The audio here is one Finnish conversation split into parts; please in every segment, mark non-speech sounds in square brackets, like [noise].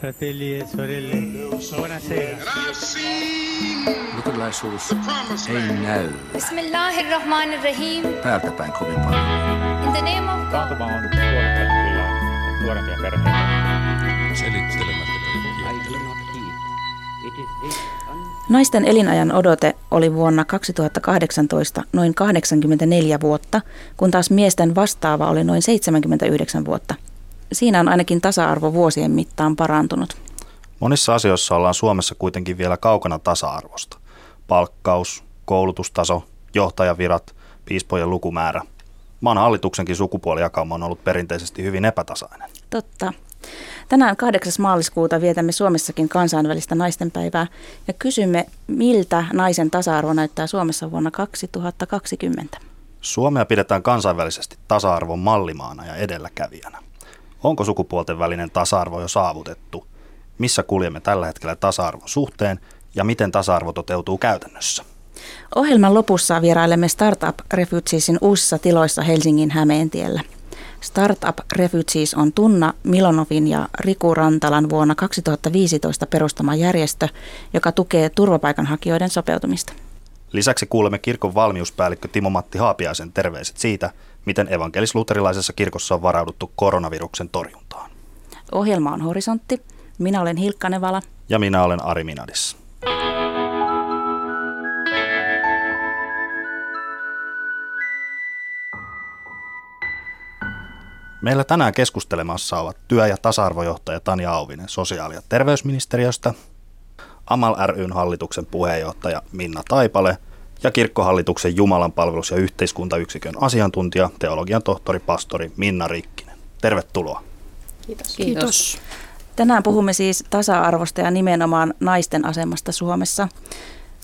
fratelli e sorelle, buonasera. Luterilaisuus ei näy Bismillahirrahmanirrahim. päältä päin kovin paljon. In the name of God. Taantuma on nuorempia perheitä. Selittelemättä Naisten elinajan odote oli vuonna 2018 noin 84 vuotta, kun taas miesten vastaava oli noin 79 vuotta. Siinä on ainakin tasa-arvo vuosien mittaan parantunut. Monissa asioissa ollaan Suomessa kuitenkin vielä kaukana tasa-arvosta. Palkkaus, koulutustaso, johtajavirat, piispojen lukumäärä. Maan hallituksenkin sukupuolijakauma on ollut perinteisesti hyvin epätasainen. Totta. Tänään 8. maaliskuuta vietämme Suomessakin kansainvälistä naistenpäivää ja kysymme, miltä naisen tasa-arvo näyttää Suomessa vuonna 2020. Suomea pidetään kansainvälisesti tasa-arvon mallimaana ja edelläkävijänä. Onko sukupuolten välinen tasa-arvo jo saavutettu? Missä kuljemme tällä hetkellä tasa-arvon suhteen ja miten tasa-arvo toteutuu käytännössä? Ohjelman lopussa vierailemme Startup Refugiesin uusissa tiloissa Helsingin Hämeentiellä. Startup Refugees on Tunna Milonovin ja Riku Rantalan vuonna 2015 perustama järjestö, joka tukee turvapaikanhakijoiden sopeutumista. Lisäksi kuulemme kirkon valmiuspäällikkö Timo-Matti Haapiaisen terveiset siitä, miten evankelis-luterilaisessa kirkossa on varauduttu koronaviruksen torjuntaan. Ohjelma on Horisontti. Minä olen Hilkka Nevala. Ja minä olen Ari Minadis. Meillä tänään keskustelemassa ovat työ- ja tasa-arvojohtaja Tanja Auvinen sosiaali- ja terveysministeriöstä, Amal ryn hallituksen puheenjohtaja Minna Taipale ja kirkkohallituksen Jumalan palvelus- ja yhteiskuntayksikön asiantuntija, teologian tohtori, pastori Minna Rikkinen. Tervetuloa. Kiitos. Kiitos. Tänään puhumme siis tasa-arvosta ja nimenomaan naisten asemasta Suomessa.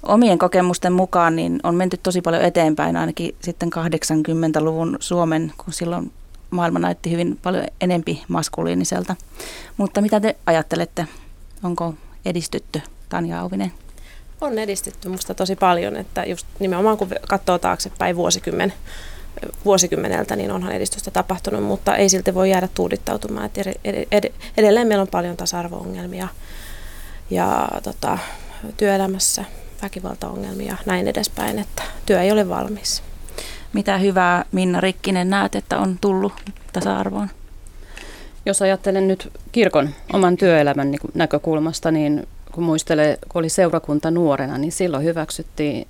Omien kokemusten mukaan niin on menty tosi paljon eteenpäin, ainakin sitten 80-luvun Suomen, kun silloin maailma näytti hyvin paljon enempi maskuliiniselta. Mutta mitä te ajattelette? Onko edistytty, Tanja Auvinen? On edistytty musta tosi paljon, että just nimenomaan kun katsoo taaksepäin vuosikymmen, vuosikymmeneltä, niin onhan edistystä tapahtunut, mutta ei silti voi jäädä tuudittautumaan. Että ed- ed- edelleen meillä on paljon tasa-arvo-ongelmia ja tota, työelämässä väkivaltaongelmia ja näin edespäin, että työ ei ole valmis. Mitä hyvää Minna Rikkinen näet, että on tullut tasa-arvoon? Jos ajattelen nyt kirkon oman työelämän niin näkökulmasta, niin kun muistelee, kun oli seurakunta nuorena, niin silloin hyväksyttiin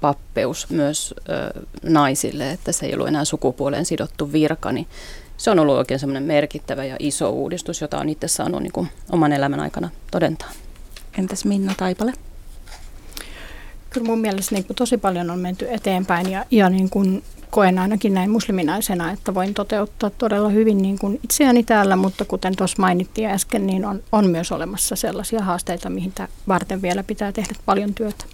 pappeus myös ö, naisille, että se ei ollut enää sukupuoleen sidottu virka, niin se on ollut oikein semmoinen merkittävä ja iso uudistus, jota on itse saanut niin kuin oman elämän aikana todentaa. Entäs Minna Taipale? Kyllä mun mielestä niin kuin tosi paljon on menty eteenpäin ja, ja niin kuin koen ainakin näin musliminaisena, että voin toteuttaa todella hyvin niin kuin itseäni täällä, mutta kuten tuossa mainittiin äsken, niin on, on myös olemassa sellaisia haasteita, mihin varten vielä pitää tehdä paljon työtä.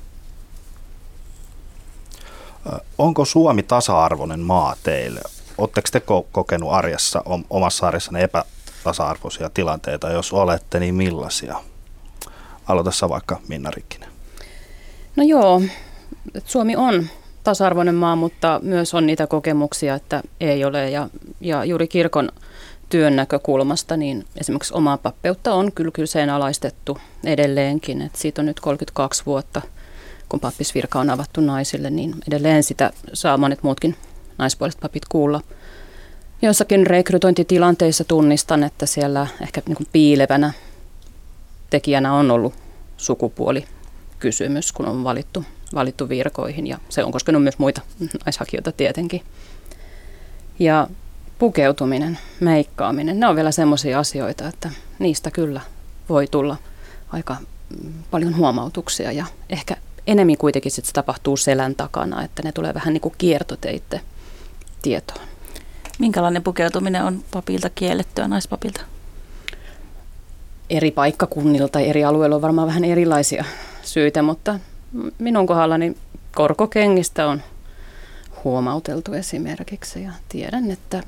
Onko Suomi tasa-arvoinen maa teille? Oletteko te kokenut arjessa, omassa arjessanne epätasa-arvoisia tilanteita? Jos olette, niin millaisia? Aloita vaikka Minna Rikkinen. No joo, Suomi on tasa-arvoinen maa, mutta myös on niitä kokemuksia, että ei ole. Ja, ja juuri kirkon työn näkökulmasta, niin esimerkiksi omaa pappeutta on kyllä kyseenalaistettu edelleenkin. Et siitä on nyt 32 vuotta, kun pappisvirka on avattu naisille, niin edelleen sitä saa monet muutkin naispuoliset papit kuulla. Joissakin rekrytointitilanteissa tunnistan, että siellä ehkä niin kuin piilevänä tekijänä on ollut sukupuoli kysymys, kun on valittu, valittu virkoihin ja se on koskenut myös muita naishakijoita tietenkin. Ja pukeutuminen, meikkaaminen, ne on vielä semmoisia asioita, että niistä kyllä voi tulla aika paljon huomautuksia ja ehkä enemmän kuitenkin sit se tapahtuu selän takana, että ne tulee vähän niin kuin kiertoteitte tietoon. Minkälainen pukeutuminen on papilta kiellettyä naispapilta? Eri paikkakunnilta, eri alueilla on varmaan vähän erilaisia syitä, mutta minun kohdallani korkokengistä on huomauteltu esimerkiksi ja tiedän, että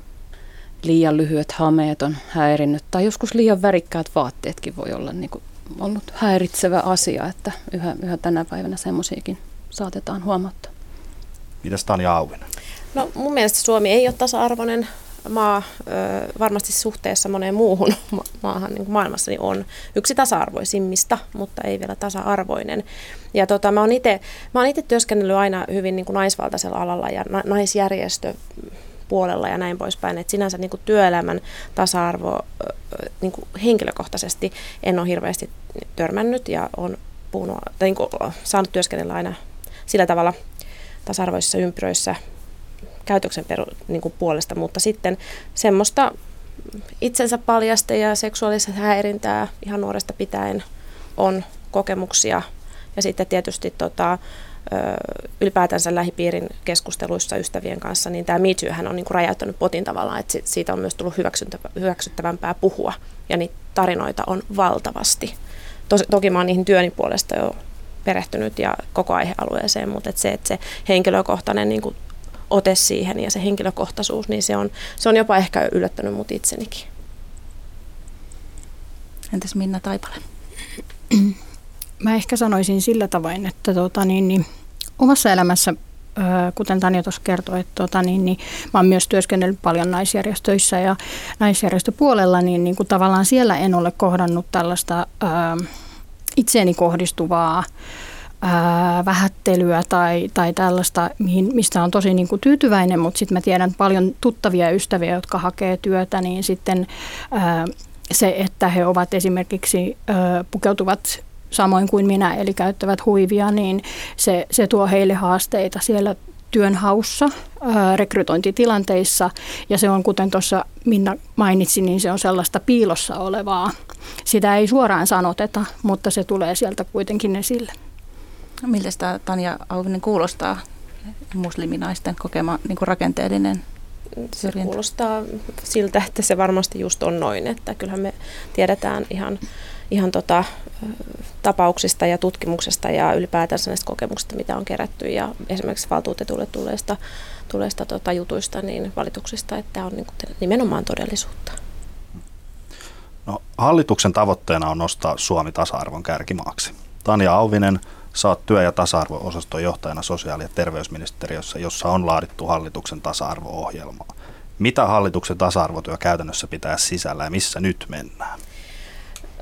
liian lyhyet hameet on häirinnyt tai joskus liian värikkäät vaatteetkin voi olla niin kuin ollut häiritsevä asia, että yhä, yhä tänä päivänä semmoisiakin saatetaan huomata. Mitäs Tanja Auvinen? No mun mielestä Suomi ei ole tasa-arvoinen maa varmasti suhteessa moneen muuhun [laughs] maahan niin maailmassa niin on yksi tasa-arvoisimmista, mutta ei vielä tasa-arvoinen. Ja tota, mä oon itse työskennellyt aina hyvin niin kuin naisvaltaisella alalla ja na- naisjärjestö puolella ja näin poispäin. Et sinänsä niin kuin työelämän tasa-arvo niin kuin henkilökohtaisesti en ole hirveästi törmännyt ja on puhunut, tai niin kuin, saanut työskennellä aina sillä tavalla tasa-arvoisissa ympyröissä käytöksen peru, niin kuin puolesta, mutta sitten semmoista itsensä paljasta ja seksuaalista häirintää ihan nuoresta pitäen on kokemuksia. Ja sitten tietysti tota, ylipäätänsä lähipiirin keskusteluissa ystävien kanssa, niin tämä MeToo on niin kuin räjäyttänyt potin tavallaan, että siitä on myös tullut hyväksyttävämpää puhua. Ja niitä tarinoita on valtavasti. Tos, toki mä oon niihin työni puolesta jo perehtynyt ja koko aihealueeseen, mutta et se, että se henkilökohtainen niin kuin ote siihen ja se henkilökohtaisuus, niin se on, se on jopa ehkä yllättänyt mut itsenikin. Entäs Minna Taipale? Mä ehkä sanoisin sillä tavoin, että tota, niin, niin, omassa elämässä, kuten Tanja tuossa kertoi, että tota, niin, niin, mä oon myös työskennellyt paljon naisjärjestöissä ja naisjärjestöpuolella, niin, niin kuin tavallaan siellä en ole kohdannut tällaista ää, itseeni kohdistuvaa ää, vähättelyä tai, tai tällaista, mihin, mistä on tosi niin kuin tyytyväinen, mutta sitten mä tiedän paljon tuttavia ystäviä, jotka hakee työtä, niin sitten ää, se, että he ovat esimerkiksi ää, pukeutuvat samoin kuin minä, eli käyttävät huivia, niin se, se tuo heille haasteita siellä työnhaussa, ää, rekrytointitilanteissa, ja se on, kuten tuossa Minna mainitsi, niin se on sellaista piilossa olevaa. Sitä ei suoraan sanoteta, mutta se tulee sieltä kuitenkin esille. Miltä sitä Tanja Auvinen kuulostaa musliminaisten kokema niin kuin rakenteellinen se kuulostaa siltä, että se varmasti just on noin, että kyllähän me tiedetään ihan, ihan tota, tapauksista ja tutkimuksesta ja ylipäätänsä näistä kokemuksista, mitä on kerätty ja esimerkiksi valtuutetulle tulleista, tulleista tota, jutuista, niin valituksista, että on niin kuin nimenomaan todellisuutta. No, hallituksen tavoitteena on nostaa Suomi tasa-arvon kärkimaaksi. Tanja Auvinen – Saat työ- ja tasa-arvo-osaston johtajana sosiaali- ja terveysministeriössä, jossa on laadittu hallituksen tasa-arvo-ohjelmaa. Mitä hallituksen tasa-arvotyö käytännössä pitää sisällä ja missä nyt mennään?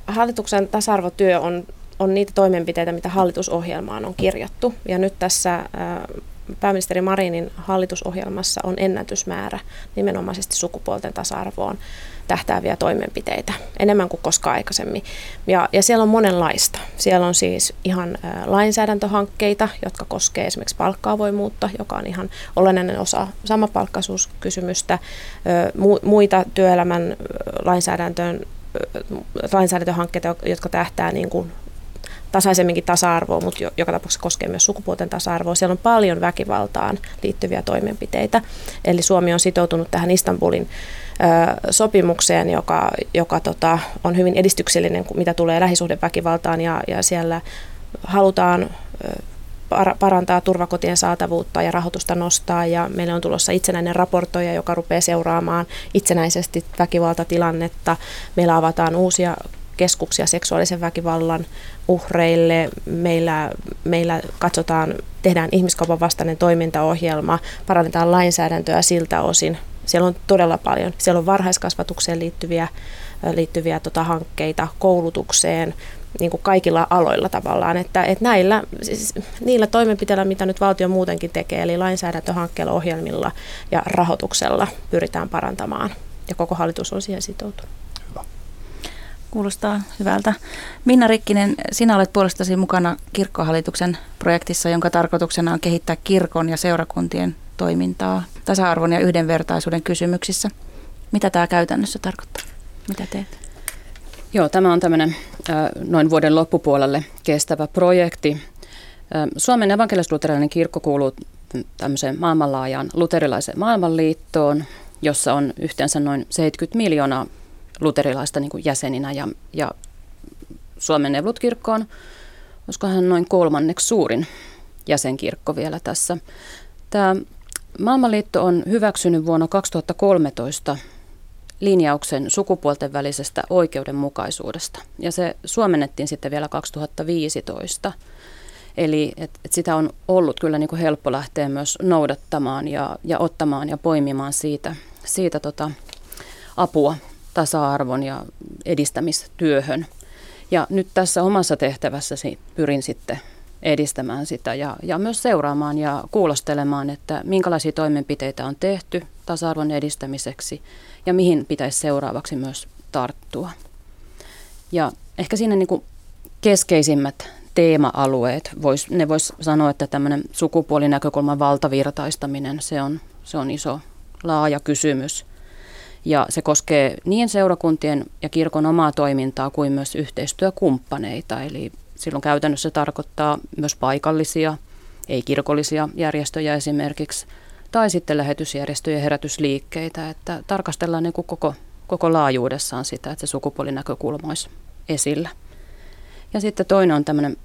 Hallituksen tasa-arvotyö on, on niitä toimenpiteitä, mitä hallitusohjelmaan on kirjattu. Ja nyt tässä pääministeri Marinin hallitusohjelmassa on ennätysmäärä nimenomaisesti sukupuolten tasa-arvoon tähtääviä toimenpiteitä, enemmän kuin koskaan aikaisemmin. Ja, ja siellä on monenlaista. Siellä on siis ihan lainsäädäntöhankkeita, jotka koskee esimerkiksi palkkaavoimuutta, joka on ihan olennainen osa samapalkkaisuuskysymystä, muita työelämän lainsäädäntöön lainsäädäntöhankkeita, jotka tähtää niin kuin tasaisemminkin tasa-arvoa, mutta joka tapauksessa koskee myös sukupuolten tasa-arvoa. Siellä on paljon väkivaltaan liittyviä toimenpiteitä. Eli Suomi on sitoutunut tähän Istanbulin sopimukseen, joka, joka tota, on hyvin edistyksellinen, mitä tulee lähisuhdeväkivaltaan ja, ja siellä halutaan parantaa turvakotien saatavuutta ja rahoitusta nostaa ja meillä on tulossa itsenäinen raportoija, joka rupeaa seuraamaan itsenäisesti väkivaltatilannetta. Meillä avataan uusia keskuksia seksuaalisen väkivallan uhreille. Meillä, meillä katsotaan, tehdään ihmiskaupan vastainen toimintaohjelma, parannetaan lainsäädäntöä siltä osin. Siellä on todella paljon. Siellä on varhaiskasvatukseen liittyviä, liittyviä tota, hankkeita, koulutukseen, niin kuin kaikilla aloilla tavallaan. Että, että näillä, siis niillä toimenpiteillä, mitä nyt valtio muutenkin tekee, eli lainsäädäntöhankkeilla, ohjelmilla ja rahoituksella pyritään parantamaan. Ja koko hallitus on siihen sitoutunut. Kuulostaa hyvältä. Minna Rikkinen, sinä olet puolestasi mukana kirkkohallituksen projektissa, jonka tarkoituksena on kehittää kirkon ja seurakuntien toimintaa tasa-arvon ja yhdenvertaisuuden kysymyksissä. Mitä tämä käytännössä tarkoittaa? Mitä teet? Joo, tämä on tämmöinen noin vuoden loppupuolelle kestävä projekti. Suomen evankelis-luterilainen kirkko kuuluu tämmöiseen maailmanlaajaan luterilaiseen maailmanliittoon, jossa on yhteensä noin 70 miljoonaa luterilaista niin kuin jäseninä ja, ja Suomen Evlut-kirkko on, olisikohan noin kolmanneksi suurin jäsenkirkko vielä tässä. Tämä Maailmanliitto on hyväksynyt vuonna 2013 linjauksen sukupuolten välisestä oikeudenmukaisuudesta ja se suomennettiin sitten vielä 2015. Eli et, et sitä on ollut kyllä niin kuin helppo lähteä myös noudattamaan ja, ja ottamaan ja poimimaan siitä siitä tota, apua tasa-arvon ja edistämistyöhön. Ja nyt tässä omassa tehtävässäsi pyrin sitten edistämään sitä ja, ja myös seuraamaan ja kuulostelemaan, että minkälaisia toimenpiteitä on tehty tasa-arvon edistämiseksi ja mihin pitäisi seuraavaksi myös tarttua. Ja ehkä siinä niin kuin keskeisimmät teema-alueet, vois, ne voisi sanoa, että tämmöinen sukupuolinäkökulman valtavirtaistaminen, se on, se on iso, laaja kysymys. Ja se koskee niin seurakuntien ja kirkon omaa toimintaa kuin myös yhteistyökumppaneita. Eli silloin käytännössä tarkoittaa myös paikallisia, ei-kirkollisia järjestöjä esimerkiksi, tai sitten lähetysjärjestöjä ja herätysliikkeitä, että tarkastellaan niin kuin koko, koko laajuudessaan sitä, että se sukupuolinäkökulma olisi esillä. Ja sitten toinen on tämmöinen,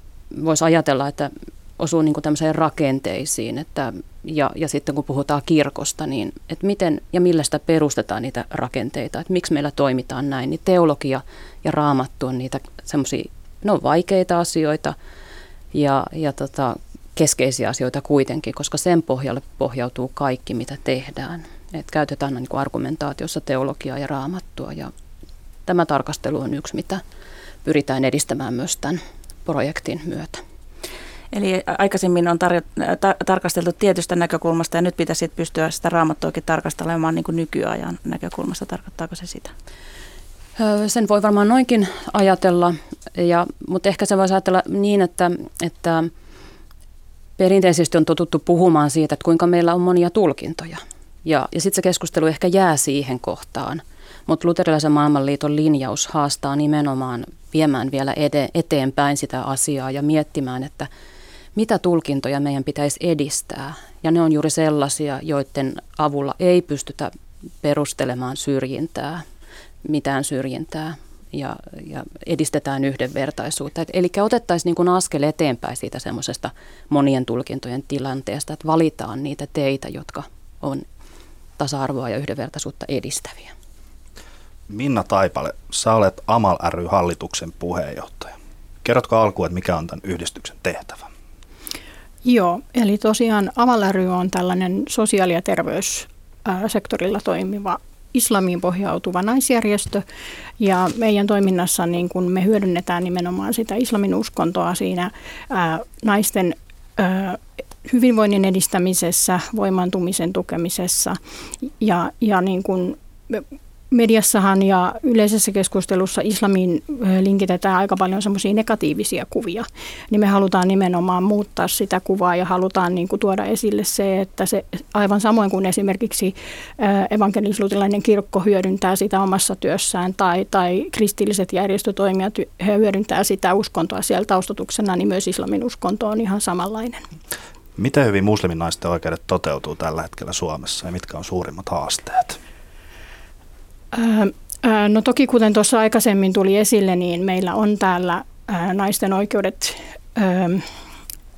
voisi ajatella, että osuu niin tämmöiseen rakenteisiin, että, ja, ja sitten kun puhutaan kirkosta, niin että miten ja millä sitä perustetaan niitä rakenteita, että miksi meillä toimitaan näin, niin teologia ja raamattu on niitä semmoisia, ne on vaikeita asioita ja, ja tota, keskeisiä asioita kuitenkin, koska sen pohjalle pohjautuu kaikki, mitä tehdään. Et käytetään niin kuin argumentaatiossa teologiaa ja raamattua ja tämä tarkastelu on yksi, mitä pyritään edistämään myös tämän projektin myötä. Eli aikaisemmin on tarjo- ta- tarkasteltu tietystä näkökulmasta ja nyt pitäisi pystyä sitä raamattuakin tarkastelemaan niin kuin nykyajan näkökulmasta. Tarkoittaako se sitä? Sen voi varmaan noinkin ajatella, ja, mutta ehkä se voisi ajatella niin, että, että perinteisesti on totuttu puhumaan siitä, että kuinka meillä on monia tulkintoja. Ja, ja sitten se keskustelu ehkä jää siihen kohtaan. Mutta luterilaisen maailmanliiton linjaus haastaa nimenomaan viemään vielä eteenpäin sitä asiaa ja miettimään, että mitä tulkintoja meidän pitäisi edistää. Ja ne on juuri sellaisia, joiden avulla ei pystytä perustelemaan syrjintää, mitään syrjintää ja, ja edistetään yhdenvertaisuutta. Et, eli otettaisiin niin kuin askel eteenpäin siitä semmoisesta monien tulkintojen tilanteesta, että valitaan niitä teitä, jotka on tasa-arvoa ja yhdenvertaisuutta edistäviä. Minna Taipale, sä olet Amal ry-hallituksen puheenjohtaja. Kerrotko alkuun, että mikä on tämän yhdistyksen tehtävä? Joo, eli tosiaan Amal ry on tällainen sosiaali- ja terveyssektorilla toimiva islamiin pohjautuva naisjärjestö. Ja meidän toiminnassa niin kun me hyödynnetään nimenomaan sitä islamin uskontoa siinä ää, naisten ää, hyvinvoinnin edistämisessä, voimaantumisen tukemisessa ja, ja niin kun mediassahan ja yleisessä keskustelussa islamiin linkitetään aika paljon semmoisia negatiivisia kuvia, niin me halutaan nimenomaan muuttaa sitä kuvaa ja halutaan niin kuin tuoda esille se, että se aivan samoin kuin esimerkiksi evankelisluterilainen kirkko hyödyntää sitä omassa työssään tai, tai kristilliset järjestötoimijat hyödyntää sitä uskontoa siellä taustatuksena, niin myös islamin uskonto on ihan samanlainen. Miten hyvin musliminaisten oikeudet toteutuu tällä hetkellä Suomessa ja mitkä on suurimmat haasteet? No toki kuten tuossa aikaisemmin tuli esille, niin meillä on täällä naisten oikeudet,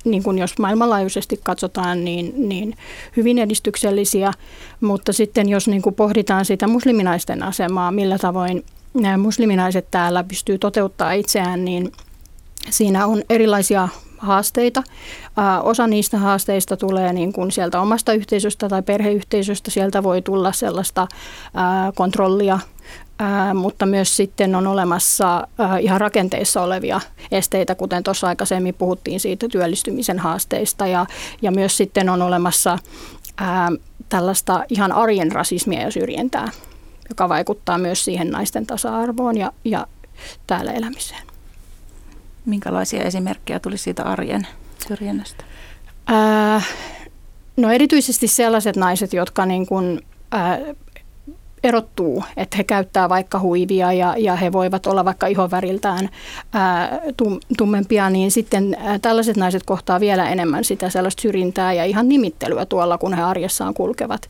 niin kuin jos maailmanlaajuisesti katsotaan, niin, niin hyvin edistyksellisiä, mutta sitten jos niin kuin pohditaan sitä musliminaisten asemaa, millä tavoin musliminaiset täällä pystyy toteuttaa itseään, niin siinä on erilaisia haasteita. Osa niistä haasteista tulee niin kuin sieltä omasta yhteisöstä tai perheyhteisöstä. Sieltä voi tulla sellaista kontrollia, mutta myös sitten on olemassa ihan rakenteissa olevia esteitä, kuten tuossa aikaisemmin puhuttiin siitä työllistymisen haasteista. Ja, ja myös sitten on olemassa tällaista ihan arjen rasismia ja syrjintää, joka vaikuttaa myös siihen naisten tasa-arvoon ja, ja täällä elämiseen. Minkälaisia esimerkkejä tuli siitä arjen syrjinnästä? Äh, no erityisesti sellaiset naiset, jotka niin kuin, äh, erottuu, että he käyttää vaikka huivia ja, ja he voivat olla vaikka ihoväriltään ää, tum, tummempia, niin sitten ää, tällaiset naiset kohtaa vielä enemmän sitä sellaista syrjintää ja ihan nimittelyä tuolla, kun he arjessaan kulkevat.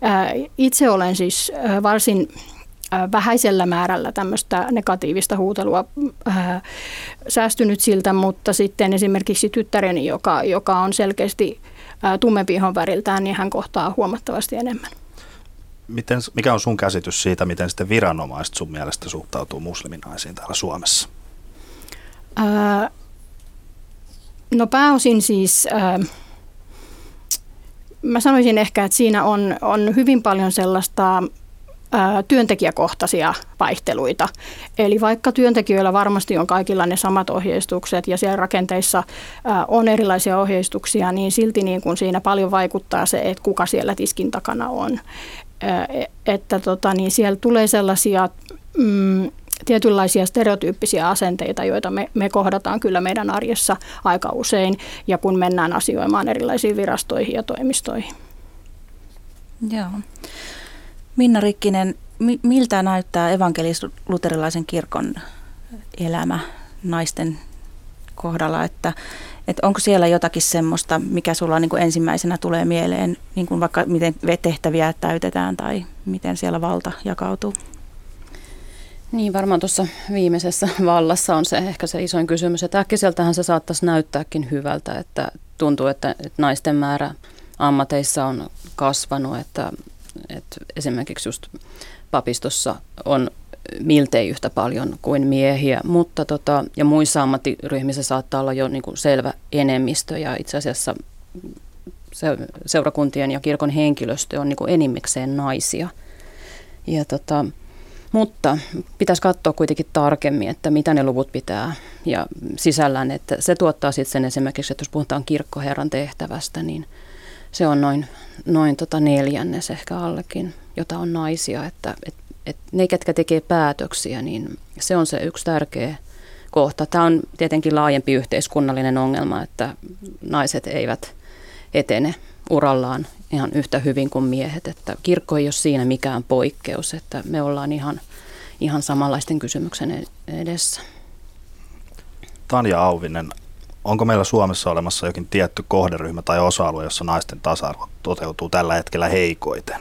Ää, itse olen siis ää, varsin vähäisellä määrällä tämmöistä negatiivista huutelua ää, säästynyt siltä, mutta sitten esimerkiksi tyttäreni, joka, joka on selkeästi tummempi ihon väriltään, niin hän kohtaa huomattavasti enemmän. Miten, mikä on sun käsitys siitä, miten sitten viranomaiset sun mielestä suhtautuu musliminaisiin täällä Suomessa? Ää, no pääosin siis... Ää, mä sanoisin ehkä, että siinä on, on hyvin paljon sellaista työntekijäkohtaisia vaihteluita. Eli vaikka työntekijöillä varmasti on kaikilla ne samat ohjeistukset ja siellä rakenteissa on erilaisia ohjeistuksia, niin silti niin kuin siinä paljon vaikuttaa se, että kuka siellä tiskin takana on. E, että tota, niin siellä tulee sellaisia mm, tietynlaisia stereotyyppisiä asenteita, joita me, me kohdataan kyllä meidän arjessa aika usein ja kun mennään asioimaan erilaisiin virastoihin ja toimistoihin. Joo. Minna Rikkinen, miltä näyttää evankelis-luterilaisen kirkon elämä naisten kohdalla, että, että onko siellä jotakin semmoista, mikä sulla niin kuin ensimmäisenä tulee mieleen, niin kuin vaikka miten tehtäviä täytetään tai miten siellä valta jakautuu? Niin, varmaan tuossa viimeisessä vallassa on se ehkä se isoin kysymys, että äkkiseltähän se saattaisi näyttääkin hyvältä, että tuntuu, että, että naisten määrä ammateissa on kasvanut, että, että esimerkiksi just papistossa on miltei yhtä paljon kuin miehiä, mutta tota, ja muissa ammattiryhmissä saattaa olla jo niin kuin selvä enemmistö ja itse asiassa se, seurakuntien ja kirkon henkilöstö on niin kuin enimmäkseen naisia. Ja tota, mutta pitäisi katsoa kuitenkin tarkemmin, että mitä ne luvut pitää ja sisällään, että se tuottaa sitten sen esimerkiksi, että jos puhutaan kirkkoherran tehtävästä, niin se on noin, noin tota neljännes ehkä allekin, jota on naisia, että et, et ne, ketkä tekee päätöksiä, niin se on se yksi tärkeä kohta. Tämä on tietenkin laajempi yhteiskunnallinen ongelma, että naiset eivät etene urallaan ihan yhtä hyvin kuin miehet. Että kirkko ei ole siinä mikään poikkeus, että me ollaan ihan, ihan samanlaisten kysymyksen edessä. Tanja Auvinen, onko meillä Suomessa olemassa jokin tietty kohderyhmä tai osa-alue, jossa naisten tasa-arvo toteutuu tällä hetkellä heikoiten?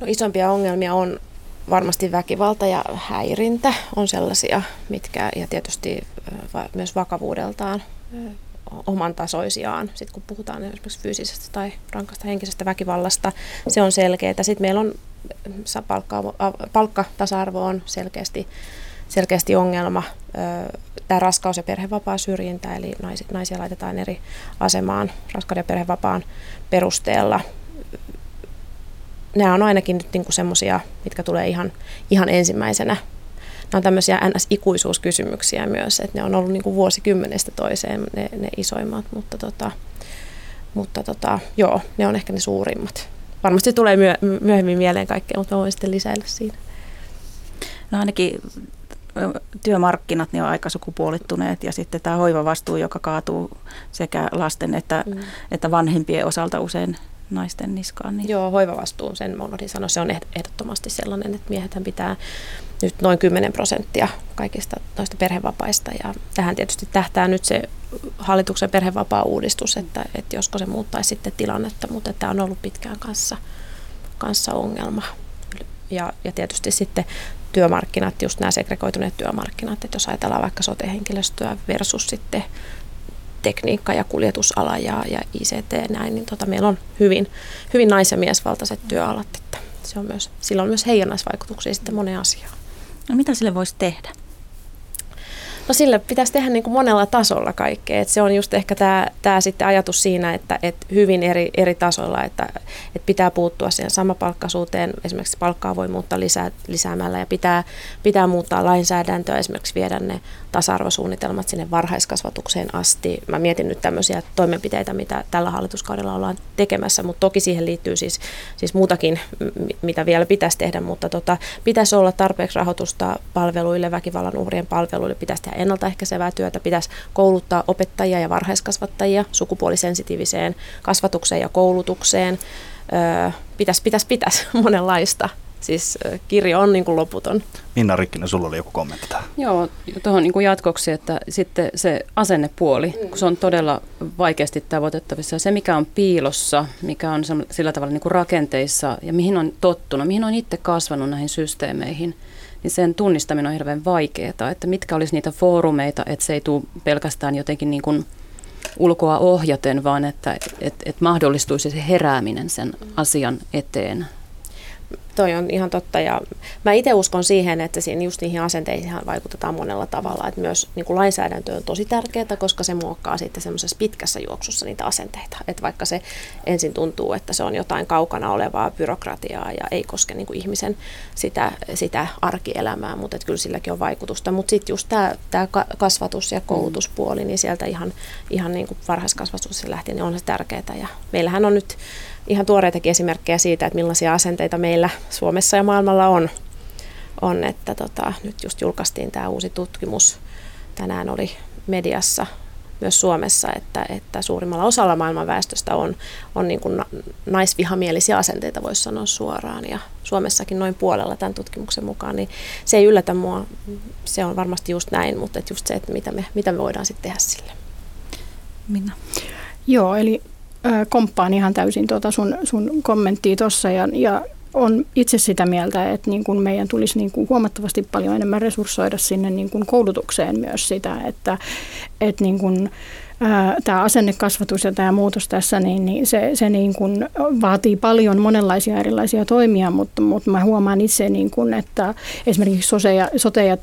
No, isompia ongelmia on varmasti väkivalta ja häirintä on sellaisia, mitkä ja tietysti myös vakavuudeltaan oman tasoisiaan, sit kun puhutaan esimerkiksi fyysisestä tai rankasta henkisestä väkivallasta. Se on selkeää. Sitten meillä on palkka, palkkatasa-arvo on selkeästi, selkeästi ongelma. Tämä raskaus- ja perhevapaa syrjintä, eli naisia laitetaan eri asemaan raskauden ja perhevapaan perusteella. Nämä on ainakin nyt niin semmoisia, mitkä tulee ihan, ihan ensimmäisenä nämä on tämmöisiä NS-ikuisuuskysymyksiä myös, että ne on ollut niin vuosikymmenestä toiseen ne, ne isoimmat, mutta, tota, mutta tota, joo, ne on ehkä ne suurimmat. Varmasti tulee myö, myöhemmin mieleen kaikkea, mutta voin sitten lisäillä siinä. No ainakin työmarkkinat niin on aika sukupuolittuneet ja sitten tämä hoivavastuu, joka kaatuu sekä lasten että, mm. että vanhempien osalta usein naisten niskaan. Niin. Joo, hoivavastuu, sen unohdin sanoa, se on ehdottomasti sellainen, että miehethän pitää nyt noin 10 prosenttia kaikista noista perhevapaista. Ja tähän tietysti tähtää nyt se hallituksen perhevapaa-uudistus, että, että josko se muuttaisi sitten tilannetta, mutta tämä on ollut pitkään kanssa, kanssa ongelma. Ja, ja tietysti sitten työmarkkinat, just nämä segregoituneet työmarkkinat, että jos ajatellaan vaikka sote-henkilöstöä versus sitten tekniikka ja kuljetusala ja, ja ICT näin, niin tota, meillä on hyvin, hyvin nais- ja miesvaltaiset työalat, että se on myös, sillä on myös heijannasvaikutuksia sitten moneen asiaan. No mitä sille voisi tehdä? No sille pitäisi tehdä niin kuin monella tasolla kaikkea. Et se on just ehkä tämä, tämä sitten ajatus siinä, että, että hyvin eri, eri tasoilla, että, että pitää puuttua siihen samapalkkaisuuteen. Esimerkiksi palkkaa voi muuttaa lisää, lisäämällä ja pitää, pitää muuttaa lainsäädäntöä, esimerkiksi viedä ne tasa-arvosuunnitelmat sinne varhaiskasvatukseen asti. Mä mietin nyt tämmöisiä toimenpiteitä, mitä tällä hallituskaudella ollaan tekemässä, mutta toki siihen liittyy siis, siis muutakin, mitä vielä pitäisi tehdä, mutta tota, pitäisi olla tarpeeksi rahoitusta palveluille, väkivallan uhrien palveluille, pitäisi tehdä ennaltaehkäisevää työtä, pitäisi kouluttaa opettajia ja varhaiskasvattajia sukupuolisensitiiviseen kasvatukseen ja koulutukseen. Öö, pitäisi, pitäisi, pitäisi [laughs] monenlaista Siis kirjo on niin kuin loputon. Minna Rikkinen, sulla oli joku kommentti tähän. Joo, tuohon niin kuin jatkoksi, että sitten se asennepuoli, kun se on todella vaikeasti tavoitettavissa. Se, mikä on piilossa, mikä on sillä tavalla niin kuin rakenteissa ja mihin on tottunut, mihin on itse kasvanut näihin systeemeihin, niin sen tunnistaminen on hirveän vaikeaa, että mitkä olisi niitä foorumeita, että se ei tule pelkästään jotenkin niin kuin ulkoa ohjaten, vaan että että että mahdollistuisi se herääminen sen asian eteen toi on ihan totta ja mä itse uskon siihen, että siinä just niihin asenteisiin vaikutetaan monella tavalla, että myös niin kuin lainsäädäntö on tosi tärkeää, koska se muokkaa sitten semmoisessa pitkässä juoksussa niitä asenteita, että vaikka se ensin tuntuu, että se on jotain kaukana olevaa byrokratiaa ja ei koske niin kuin ihmisen sitä, sitä arkielämää, mutta että kyllä silläkin on vaikutusta, mutta sitten just tämä, tämä kasvatus ja koulutuspuoli, niin sieltä ihan, ihan niin kuin varhaiskasvatus lähtien niin on se tärkeää ja meillähän on nyt ihan tuoreitakin esimerkkejä siitä, että millaisia asenteita meillä Suomessa ja maailmalla on. on että tota, nyt just julkaistiin tämä uusi tutkimus. Tänään oli mediassa myös Suomessa, että, että suurimmalla osalla maailman väestöstä on, on niin kuin naisvihamielisiä asenteita, voisi sanoa suoraan. Ja Suomessakin noin puolella tämän tutkimuksen mukaan, niin se ei yllätä mua. Se on varmasti just näin, mutta että just se, että mitä me, mitä me voidaan sitten tehdä sille. Minna. Joo, eli komppaan ihan täysin tuota sun, sun kommenttia tuossa ja, ja on itse sitä mieltä, että niin kuin meidän tulisi niin kuin huomattavasti paljon enemmän resurssoida sinne niin kuin koulutukseen myös sitä, että, että niin kuin, tämä asennekasvatus ja tämä muutos tässä, niin, niin se, se niin kuin vaatii paljon monenlaisia erilaisia toimia, mutta, mutta mä huomaan itse, niin kuin, että esimerkiksi sote- ja, sote- ja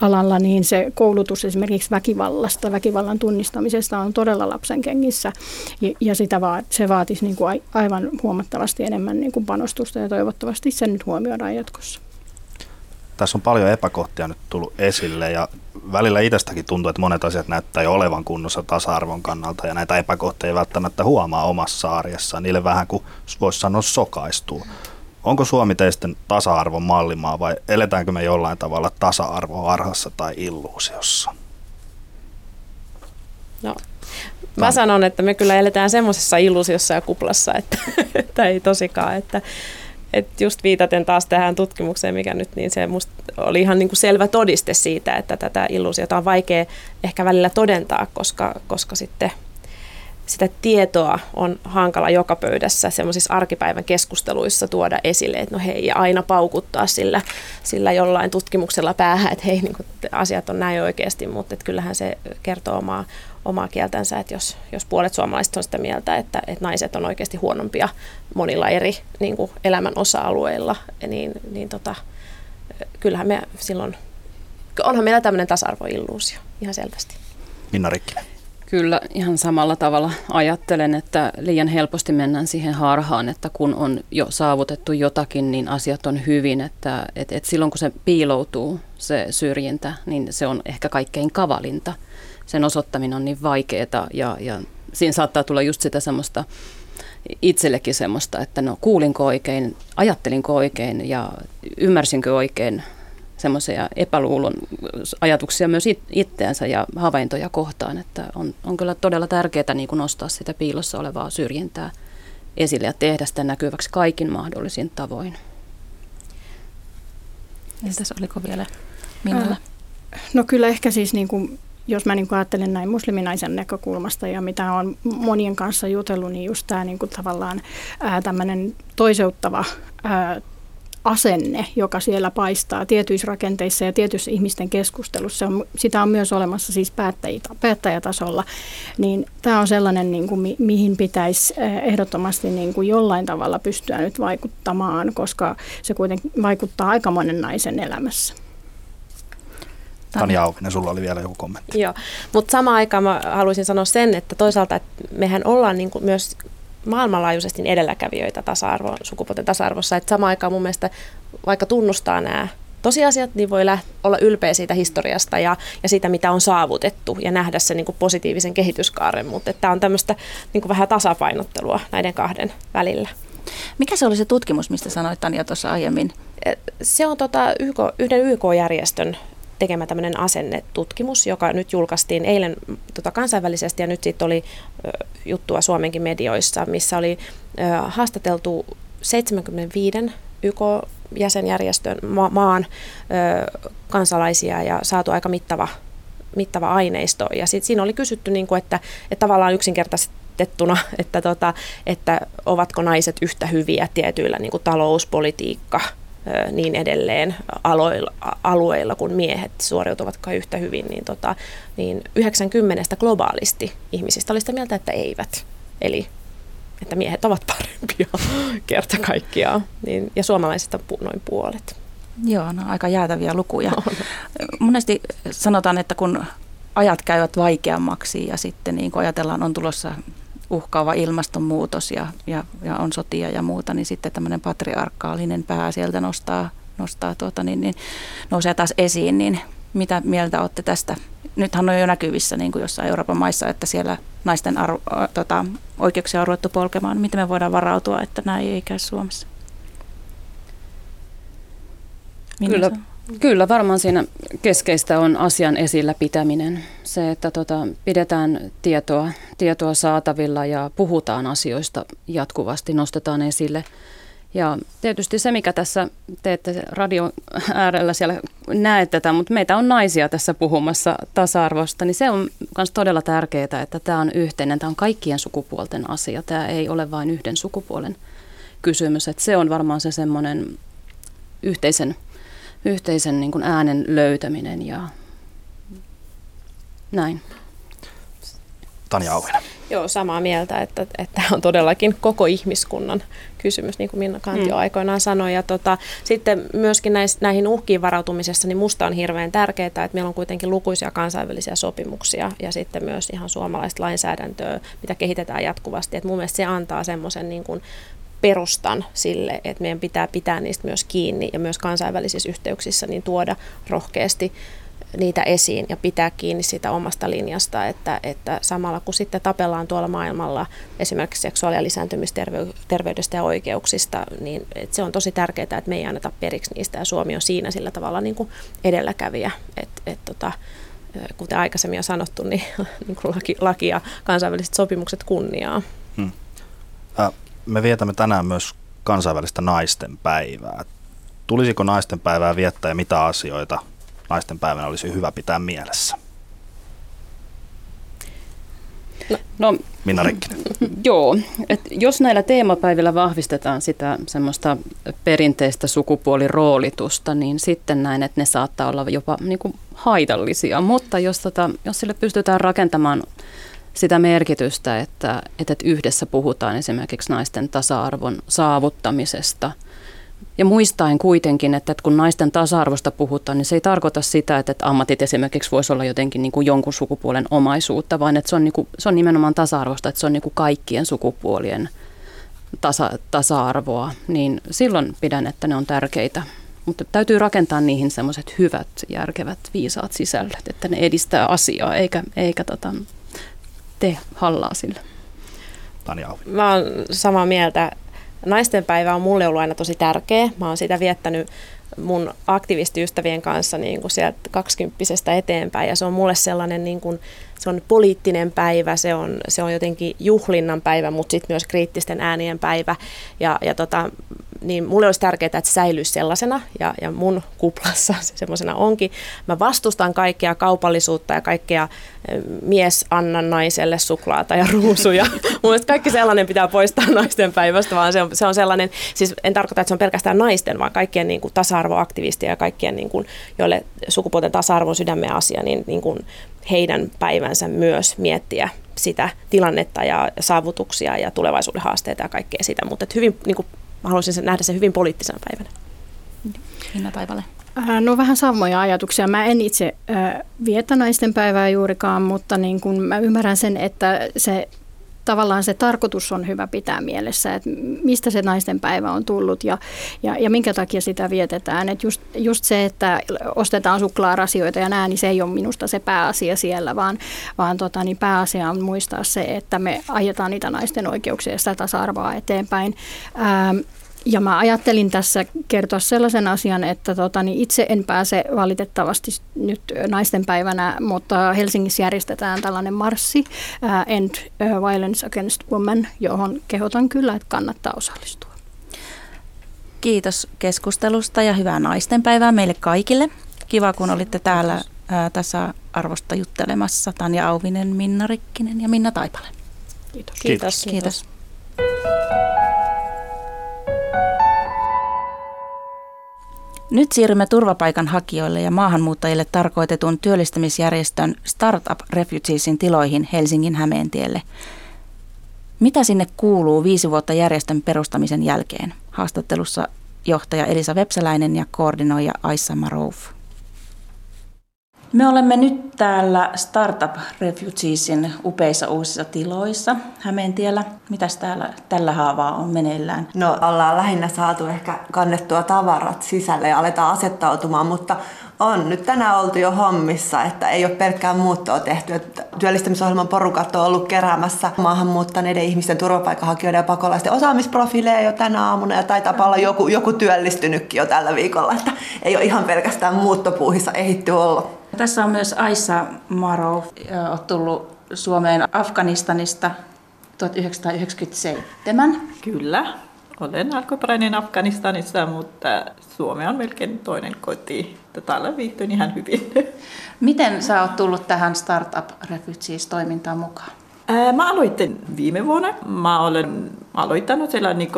alalla, niin se koulutus esimerkiksi väkivallasta, väkivallan tunnistamisesta on todella lapsen kengissä ja sitä va- se vaatisi niin kuin aivan huomattavasti enemmän niin kuin panostusta ja toivottavasti se nyt huomioidaan jatkossa. Tässä on paljon epäkohtia nyt tullut esille ja välillä itsestäkin tuntuu, että monet asiat näyttää jo olevan kunnossa tasa-arvon kannalta ja näitä epäkohtia ei välttämättä huomaa omassa arjessa. Niille vähän kuin voisi sanoa sokaistuu. Onko Suomi teistä tasa-arvon mallimaa vai eletäänkö me jollain tavalla tasa-arvoarhassa tai illuusiossa? No, mä sanon, että me kyllä eletään semmoisessa illuusiossa ja kuplassa, että, [laughs] että ei tosikaan, että, että just viitaten taas tähän tutkimukseen, mikä nyt, niin se musta oli ihan niin kuin selvä todiste siitä, että tätä illuusiota on vaikea ehkä välillä todentaa, koska, koska sitten – sitä tietoa on hankala joka pöydässä semmoisissa arkipäivän keskusteluissa tuoda esille, että no hei, ja aina paukuttaa sillä, sillä jollain tutkimuksella päähän, että hei, niin kuin, asiat on näin oikeasti, mutta että kyllähän se kertoo omaa, omaa kieltänsä, että jos, jos puolet suomalaiset on sitä mieltä, että, että naiset on oikeasti huonompia monilla eri niin kuin elämän osa-alueilla, niin, niin tota, kyllähän me silloin, onhan meillä tämmöinen tasa-arvoilluusio ihan selvästi. Minna Rikkinen. Kyllä ihan samalla tavalla ajattelen, että liian helposti mennään siihen harhaan, että kun on jo saavutettu jotakin, niin asiat on hyvin. Että et, et silloin kun se piiloutuu, se syrjintä, niin se on ehkä kaikkein kavalinta. Sen osoittaminen on niin vaikeaa ja, ja siinä saattaa tulla just sitä semmoista itsellekin semmoista, että no kuulinko oikein, ajattelinko oikein ja ymmärsinkö oikein semmoisia epäluulon ajatuksia myös itteensä ja havaintoja kohtaan, että on, on kyllä todella tärkeää niin kuin nostaa sitä piilossa olevaa syrjintää esille ja tehdä sitä näkyväksi kaikin mahdollisin tavoin. Entäs oliko vielä Minalla? No kyllä ehkä siis niin kuin, jos mä niin kuin ajattelen näin musliminaisen näkökulmasta ja mitä on monien kanssa jutellut, niin just tämä niin kuin tavallaan tämmöinen toiseuttava ää, asenne, joka siellä paistaa tietyissä rakenteissa ja tietyissä ihmisten keskustelussa. On, sitä on myös olemassa siis päättäjätasolla. Niin tämä on sellainen, niin kuin, mi, mihin pitäisi eh, ehdottomasti niin kuin jollain tavalla pystyä nyt vaikuttamaan, koska se kuitenkin vaikuttaa aika monen naisen elämässä. Tanja Auvinen, sulla oli vielä joku kommentti. Joo, mutta samaan aikaan mä haluaisin sanoa sen, että toisaalta että mehän ollaan niin kuin myös maailmanlaajuisesti edelläkävijöitä tasa-arvo, sukupuolten tasa-arvossa. Että samaan aikaan mun mielestä, vaikka tunnustaa nämä tosiasiat, niin voi läht- olla ylpeä siitä historiasta ja, ja siitä, mitä on saavutettu ja nähdä se niin kuin positiivisen kehityskaaren. Mutta tämä on tämmöistä niin kuin vähän tasapainottelua näiden kahden välillä. Mikä se oli se tutkimus, mistä sanoit Tanja tuossa aiemmin? Se on tota YK, yhden YK-järjestön tekemä tämmöinen asennetutkimus, joka nyt julkaistiin eilen tota kansainvälisesti ja nyt sitten oli ö, juttua Suomenkin medioissa, missä oli ö, haastateltu 75 YK-jäsenjärjestön ma- maan ö, kansalaisia ja saatu aika mittava, mittava aineisto. Ja sit siinä oli kysytty, niin kuin, että, että tavallaan yksinkertaistettuna, että, tota, että ovatko naiset yhtä hyviä tietyillä niin kuin talouspolitiikka, niin edelleen aloilla, alueilla, kun miehet suoriutuvatko yhtä hyvin, niin, tota, niin 90 globaalisti ihmisistä oli sitä mieltä, että eivät. Eli että miehet ovat parempia [laughs] kerta kaikkiaan. Niin, ja suomalaisista noin puolet. Joo, no aika jäätäviä lukuja. Monesti sanotaan, että kun ajat käyvät vaikeammaksi ja sitten niin kun ajatellaan, on tulossa uhkaava ilmastonmuutos ja, ja, ja on sotia ja muuta, niin sitten tämmöinen patriarkaalinen pää sieltä nostaa, nostaa tuota, niin, niin, nousee taas esiin, niin mitä mieltä olette tästä? Nythän on jo näkyvissä niin kuin jossain Euroopan maissa, että siellä naisten arvo, tota, oikeuksia on ruvettu polkemaan. Miten me voidaan varautua, että näin ei käy Suomessa? Minä Kyllä, Kyllä, varmaan siinä keskeistä on asian esillä pitäminen. Se, että tota, pidetään tietoa, tietoa saatavilla ja puhutaan asioista jatkuvasti, nostetaan esille. Ja tietysti se, mikä tässä teette radio äärellä siellä näet tätä, mutta meitä on naisia tässä puhumassa tasa-arvosta, niin se on myös todella tärkeää, että tämä on yhteinen, tämä on kaikkien sukupuolten asia. Tämä ei ole vain yhden sukupuolen kysymys, että se on varmaan se semmoinen yhteisen yhteisen niin kuin äänen löytäminen ja näin. Tanja Auvinen. Joo, samaa mieltä, että, että on todellakin koko ihmiskunnan kysymys, niin kuin Minna Kantio mm. aikoinaan sanoi. Ja tota, sitten myöskin näis, näihin uhkiin varautumisessa, niin musta on hirveän tärkeää, että meillä on kuitenkin lukuisia kansainvälisiä sopimuksia ja sitten myös ihan suomalaista lainsäädäntöä, mitä kehitetään jatkuvasti. Et mun mielestä se antaa semmoisen niin kuin perustan sille, että meidän pitää pitää niistä myös kiinni ja myös kansainvälisissä yhteyksissä niin tuoda rohkeasti niitä esiin ja pitää kiinni siitä omasta linjasta, että, että samalla kun sitten tapellaan tuolla maailmalla esimerkiksi seksuaali- ja lisääntymisterveydestä ja oikeuksista, niin että se on tosi tärkeää, että me ei anneta periksi niistä ja Suomi on siinä sillä tavalla niin kuin edelläkävijä, että, että tota, kuten aikaisemmin on sanottu, niin, [laughs] niin kuin laki, laki ja kansainväliset sopimukset kunniaa. Hmm. Äh, me vietämme tänään myös kansainvälistä naisten päivää. Tulisiko naisten päivää viettää ja mitä asioita naisten päivänä olisi hyvä pitää mielessä? No, Minna Rikkinen. [laughs] Joo, et jos näillä teemapäivillä vahvistetaan sitä semmoista perinteistä sukupuoliroolitusta, niin sitten näin, että ne saattaa olla jopa niin kuin haitallisia. Mutta jos, tota, jos sille pystytään rakentamaan sitä merkitystä, että, että yhdessä puhutaan esimerkiksi naisten tasa-arvon saavuttamisesta. Ja muistaen kuitenkin, että kun naisten tasa-arvosta puhutaan, niin se ei tarkoita sitä, että ammatit esimerkiksi voisi olla jotenkin niin kuin jonkun sukupuolen omaisuutta, vaan että se on, niin kuin, se on nimenomaan tasa-arvosta, että se on niin kuin kaikkien sukupuolien tasa, tasa-arvoa. Niin silloin pidän, että ne on tärkeitä. Mutta täytyy rakentaa niihin semmoiset hyvät, järkevät, viisaat sisällöt, että ne edistää asiaa, eikä, eikä tota, tee hallaa sillä. Tanja Mä oon samaa mieltä. Naisten päivä on mulle ollut aina tosi tärkeä. Mä oon sitä viettänyt mun aktivistiystävien kanssa niin kuin sieltä kaksikymppisestä eteenpäin ja se on mulle sellainen niin kuin, se on poliittinen päivä, se on, se on jotenkin juhlinnan päivä, mutta sitten myös kriittisten äänien päivä ja, ja tota, niin mulle olisi tärkeää, että se säilyisi sellaisena ja, ja mun kuplassa se semmoisena onkin. Mä vastustan kaikkea kaupallisuutta ja kaikkea mies anna naiselle suklaata ja ruusuja. [laughs] mun mielestä kaikki sellainen pitää poistaa naisten päivästä, vaan se on, se on sellainen, siis en tarkoita, että se on pelkästään naisten, vaan kaikkien niin kuin, tasa-arvoaktivistia ja kaikkien, niin kuin, joille sukupuolten tasa-arvo on sydämen asia, niin, niin kuin, heidän päivänsä myös miettiä sitä tilannetta ja saavutuksia ja tulevaisuuden haasteita ja kaikkea sitä, mutta hyvin niin kuin, haluaisin nähdä sen hyvin poliittisena päivänä. Minna Taivale. Äh, no vähän samoja ajatuksia. Mä en itse äh, vietä naisten päivää juurikaan, mutta niin kun mä ymmärrän sen, että se tavallaan se tarkoitus on hyvä pitää mielessä, että mistä se naisten päivä on tullut ja, ja, ja minkä takia sitä vietetään. Että just, just se, että ostetaan suklaarasioita ja nää, niin se ei ole minusta se pääasia siellä, vaan, vaan tota, niin pääasia on muistaa se, että me ajetaan niitä naisten oikeuksia ja sitä tasa-arvoa eteenpäin. Ähm, ja mä ajattelin tässä kertoa sellaisen asian, että tota, niin itse en pääse valitettavasti nyt naisten päivänä, mutta Helsingissä järjestetään tällainen marssi uh, End Violence Against Women, johon kehotan kyllä, että kannattaa osallistua. Kiitos keskustelusta ja hyvää naistenpäivää meille kaikille. Kiva, kun olitte täällä ää, tässä arvosta juttelemassa. Tanja Auvinen, Minna Rikkinen ja Minna Taipale. Kiitos. Kiitos. Kiitos. Kiitos. Nyt siirrymme turvapaikanhakijoille ja maahanmuuttajille tarkoitetun työllistämisjärjestön Startup Refugeesin tiloihin Helsingin Hämeentielle. Mitä sinne kuuluu viisi vuotta järjestön perustamisen jälkeen? Haastattelussa johtaja Elisa Vepsäläinen ja koordinoija Aissa Marouf. Me olemme nyt täällä Startup Refugeesin upeissa uusissa tiloissa Hämeentiellä. Mitäs täällä tällä haavaa on meneillään? No ollaan lähinnä saatu ehkä kannettua tavarat sisälle ja aletaan asettautumaan, mutta on nyt tänään oltu jo hommissa, että ei ole pelkkää muuttoa tehty. Että työllistämisohjelman porukat on ollut keräämässä maahanmuuttaneiden ihmisten, turvapaikanhakijoiden ja pakolaisten osaamisprofiileja jo tänä aamuna ja taitaa olla joku, joku työllistynytkin jo tällä viikolla, että ei ole ihan pelkästään muuttopuuhissa ehitty olla. Tässä on myös Aissa Maro, on tullut Suomeen Afganistanista 1997. Kyllä, olen alkuperäinen Afganistanissa, mutta Suomi on melkein toinen koti. Täällä viihtyin ihan hyvin. Miten sä oot tullut tähän Startup Refugees-toimintaan mukaan? Mä aloitin viime vuonna. Mä olen aloittanut siellä niin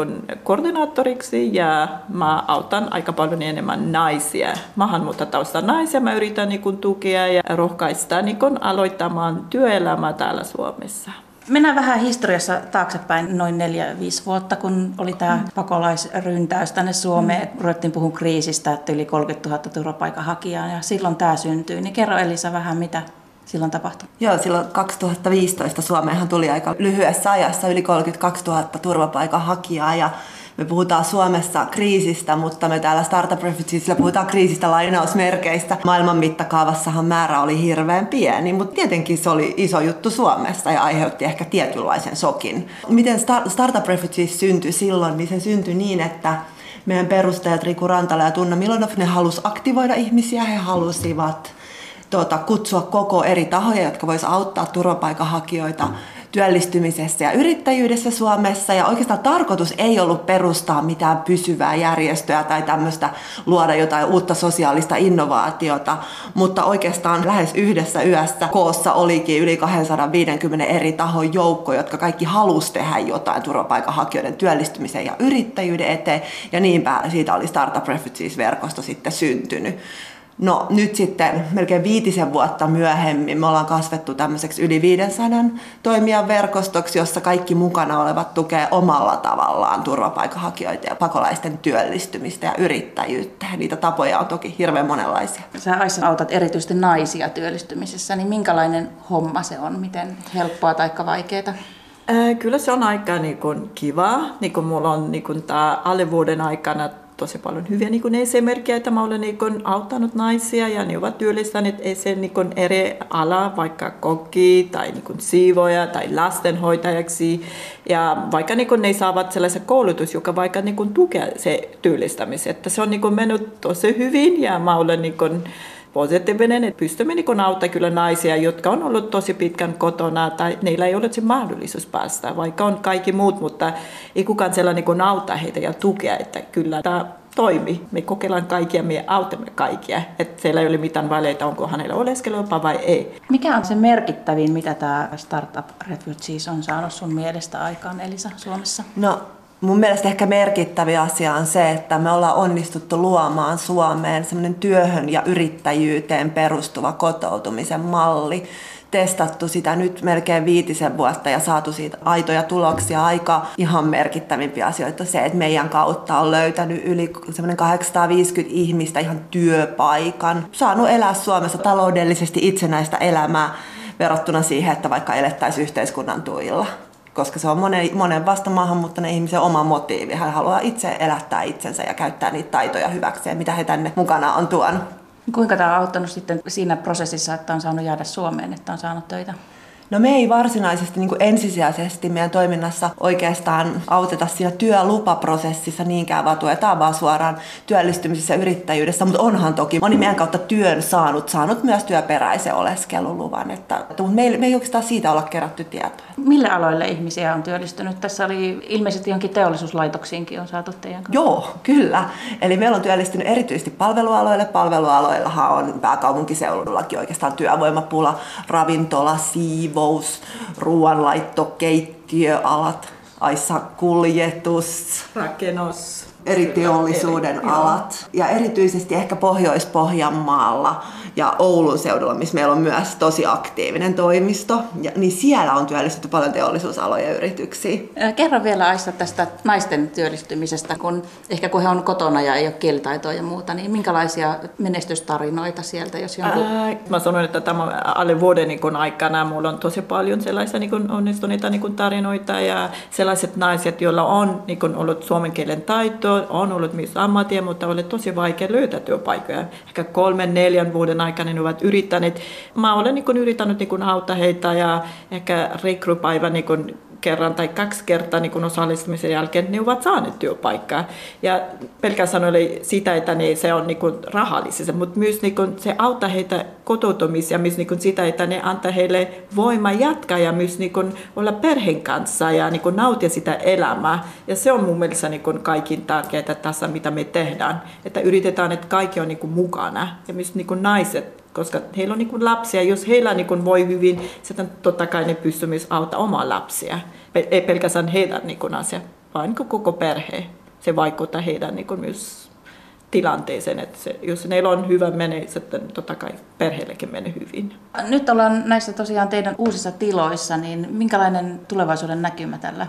koordinaattoriksi ja mä autan aika paljon enemmän naisia. Maahanmuuttajatausta naisia mä yritän niin tukea ja rohkaista niin aloittamaan työelämää täällä Suomessa. Mennään vähän historiassa taaksepäin noin neljä, viisi vuotta, kun oli tämä mm. pakolaisryntäys tänne Suomeen. Mm. Ruvettiin puhua kriisistä, että yli 30 000 turvapaikanhakijaa ja silloin tämä syntyi. Niin kerro Elisa vähän, mitä silloin tapahtui? Joo, silloin 2015 Suomeenhan tuli aika lyhyessä ajassa yli 32 000 turvapaikanhakijaa ja me puhutaan Suomessa kriisistä, mutta me täällä Startup Refugeesillä puhutaan kriisistä lainausmerkeistä. Maailman mittakaavassahan määrä oli hirveän pieni, mutta tietenkin se oli iso juttu Suomessa ja aiheutti ehkä tietynlaisen sokin. Miten Startup Refugees syntyi silloin, niin se syntyi niin, että meidän perustajat Riku Rantala ja Tunna Milonov, ne halusi aktivoida ihmisiä, he halusivat tuota, kutsua koko eri tahoja, jotka voisivat auttaa turvapaikanhakijoita työllistymisessä ja yrittäjyydessä Suomessa. Ja oikeastaan tarkoitus ei ollut perustaa mitään pysyvää järjestöä tai tämmöistä luoda jotain uutta sosiaalista innovaatiota, mutta oikeastaan lähes yhdessä yössä koossa olikin yli 250 eri tahon joukko, jotka kaikki halusi tehdä jotain turvapaikanhakijoiden työllistymisen ja yrittäjyyden eteen. Ja niinpä siitä oli Startup Refugees-verkosto sitten syntynyt. No nyt sitten melkein viitisen vuotta myöhemmin me ollaan kasvettu tämmöiseksi yli 500 toimijan verkostoksi, jossa kaikki mukana olevat tukee omalla tavallaan turvapaikanhakijoita ja pakolaisten työllistymistä ja yrittäjyyttä. Niitä tapoja on toki hirveän monenlaisia. Sä Aissa autat erityisesti naisia työllistymisessä, niin minkälainen homma se on? Miten helppoa tai vaikeaa? Kyllä se on aika niin kuin, kiva. Niin kuin mulla on niin kuin, tämä alle vuoden aikana tosi paljon hyviä niin kuin esimerkkejä, että mä olen niin kuin, auttanut naisia ja ne ovat työllistäneet sen niin eri ala, vaikka kokki tai niin kuin, siivoja tai lastenhoitajaksi. Ja vaikka niin kuin, ne saavat sellaisen koulutus, joka vaikka niin kuin, tukee se työllistämisen. Että se on niin kuin, mennyt tosi hyvin ja mä olen niin kuin, positiivinen, että pystymme niin auttaa kyllä naisia, jotka on ollut tosi pitkän kotona tai niillä ei ole se mahdollisuus päästä, vaikka on kaikki muut, mutta ei kukaan sellainen niin auttaa heitä ja tukea, että kyllä tämä toimi. Me kokeillaan kaikkia, me autamme kaikkia. Että siellä ei ole mitään väleitä, onko hänellä oleskelupa vai ei. Mikä on se merkittävin, mitä tämä Startup Refugees on saanut sun mielestä aikaan, Elisa, Suomessa? No Mun mielestä ehkä merkittävä asia on se, että me ollaan onnistuttu luomaan Suomeen semmoinen työhön ja yrittäjyyteen perustuva kotoutumisen malli. Testattu sitä nyt melkein viitisen vuotta ja saatu siitä aitoja tuloksia. Aika ihan merkittävimpiä asioita se, että meidän kautta on löytänyt yli semmoinen 850 ihmistä ihan työpaikan. Saanut elää Suomessa taloudellisesti itsenäistä elämää verrattuna siihen, että vaikka elettäisiin yhteiskunnan tuilla koska se on monen, monen vasta maahanmuuttaneen ihmisen oma motiivi. Hän haluaa itse elättää itsensä ja käyttää niitä taitoja hyväkseen, mitä he tänne mukana on tuonut. Kuinka tämä on auttanut sitten siinä prosessissa, että on saanut jäädä Suomeen, että on saanut töitä? No me ei varsinaisesti niin kuin ensisijaisesti meidän toiminnassa oikeastaan auteta siinä työlupaprosessissa niinkään, vaan tuetaan vaan suoraan työllistymisessä ja yrittäjyydessä, mutta onhan toki moni meidän kautta työn saanut, saanut myös työperäisen oleskeluluvan, että, mutta me ei, me ei oikeastaan siitä olla kerätty tietoa. Millä aloille ihmisiä on työllistynyt? Tässä oli ilmeisesti jonkin teollisuuslaitoksiinkin on saatu teidän kanssa. Joo, kyllä. Eli meillä on työllistynyt erityisesti palvelualoille. Palvelualoillahan on pääkaupunkiseudullakin oikeastaan työvoimapula, ravintola, siivo, siivous, ruoanlaitto, keittiöalat, aissa kuljetus. Rakennus. Eri teollisuuden alat. Ja erityisesti ehkä Pohjois-Pohjanmaalla ja Oulun seudulla, missä meillä on myös tosi aktiivinen toimisto, ja, niin siellä on työllistetty paljon teollisuusaloja yrityksiä. Kerro vielä Aissa tästä naisten työllistymisestä, kun ehkä kun he on kotona ja ei ole kielitaitoa ja muuta, niin minkälaisia menestystarinoita sieltä, jos jonkun... Ää, mä sanoin, että tämä alle vuoden niin kun aikana mulla on tosi paljon sellaisia niin kun onnistuneita niin kun tarinoita ja sellaiset naiset, joilla on niin kun ollut suomen kielen taito, on ollut myös ammattia, mutta oli tosi vaikea löytää työpaikkoja. Ehkä kolmen, neljän vuoden aikana ne ovat yrittäneet. Mä olen niin kun, yrittänyt niin kun, auttaa heitä ja ehkä rekrypäivä niin kerran tai kaksi kertaa niin kun osallistumisen jälkeen ne ovat saaneet työpaikkaa. Ja pelkästään oli sitä, että ne, se on niin rahallisesti, mutta myös niin kun, se auttaa heitä kotoutumisia, myös niin kun sitä, että ne antaa heille voimaa jatkaa ja myös niin kun, olla perheen kanssa ja niin kun, nauttia sitä elämää. Ja se on mun mielestä niin kun, kaikin tärkeää tässä, mitä me tehdään. Että yritetään, että kaikki on niin kun, mukana ja myös niin kun, naiset koska heillä on niin lapsia, jos heillä niin voi hyvin, sitten totta kai ne pystyy myös auttamaan omaa lapsia. Ei pelkästään heidän niin asia, vaan niin koko perhe. Se vaikuttaa heidän niin myös tilanteeseen, että se, jos heillä on hyvä menee, sitten totta kai perheellekin menee hyvin. Nyt ollaan näissä tosiaan teidän uusissa tiloissa, niin minkälainen tulevaisuuden näkymä tällä